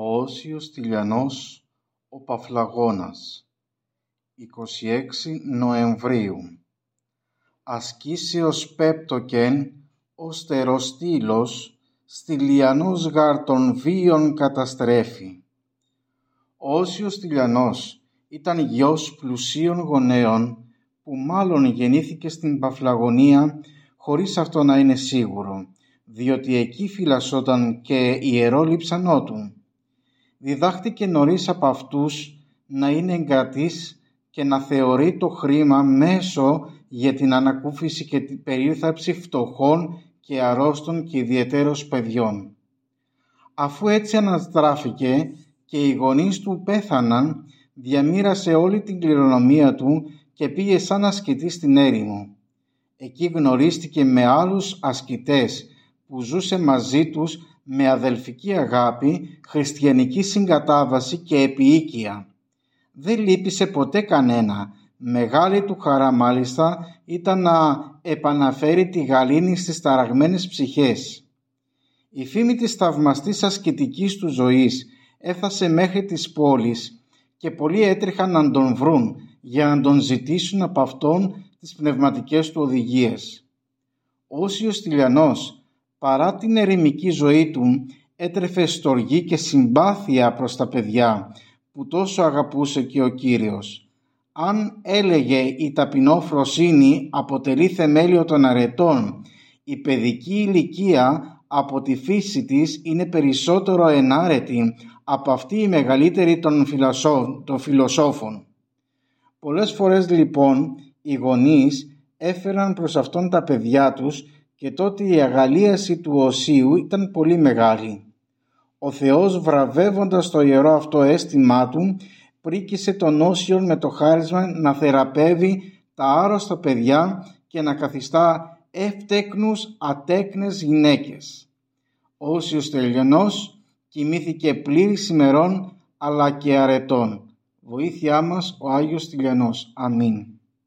Ο Όσιος Τηλιανός, ο Παφλαγώνας 26 Νοεμβρίου Ασκήσεως πέπτοκεν, ο στεροστήλος στυλιανός γάρ των βίων καταστρέφει. Όσιος στυλιανός ήταν γιος πλουσίων γονέων που μάλλον γεννήθηκε στην Παφλαγωνία χωρίς αυτό να είναι σίγουρο, διότι εκεί φυλασσόταν και ιερό λείψανό του. Διδάχτηκε νωρίς από αυτούς να είναι εγκατής και να θεωρεί το χρήμα μέσο για την ανακούφιση και την περίθαψη φτωχών και αρρώστων και ιδιαιτέρως παιδιών. Αφού έτσι αναστράφηκε και οι γονείς του πέθαναν, διαμήρασε όλη την κληρονομία του και πήγε σαν ασκητή στην έρημο. Εκεί γνωρίστηκε με άλλους ασκητές που ζούσε μαζί τους με αδελφική αγάπη, χριστιανική συγκατάβαση και επιοίκεια. Δεν λείπησε ποτέ κανένα Μεγάλη του χαρά μάλιστα ήταν να επαναφέρει τη γαλήνη στις ταραγμένες ψυχές. Η φήμη της θαυμαστής ασκητικής του ζωής έφτασε μέχρι τις πόλεις και πολλοί έτρεχαν να τον βρουν για να τον ζητήσουν από αυτόν τις πνευματικές του οδηγίες. Όσιος Στυλιανός, παρά την ερημική ζωή του, έτρεφε στοργή και συμπάθεια προς τα παιδιά που τόσο αγαπούσε και ο Κύριος αν έλεγε η ταπεινόφροσύνη αποτελεί θεμέλιο των αρετών, η παιδική ηλικία από τη φύση της είναι περισσότερο ενάρετη από αυτή η μεγαλύτερη των, των φιλοσόφων. Πολλές φορές λοιπόν οι γονείς έφεραν προς αυτόν τα παιδιά τους και τότε η αγαλίαση του οσίου ήταν πολύ μεγάλη. Ο Θεός βραβεύοντας το ιερό αυτό αίσθημά του πρίκησε τον Όσιον με το χάρισμα να θεραπεύει τα άρρωστα παιδιά και να καθιστά ευτέκνους ατέκνες γυναίκες. Όσιος τελειωνός κοιμήθηκε πλήρης ημερών αλλά και αρετών. Βοήθειά μας ο Άγιος Τηλιανός. Αμήν.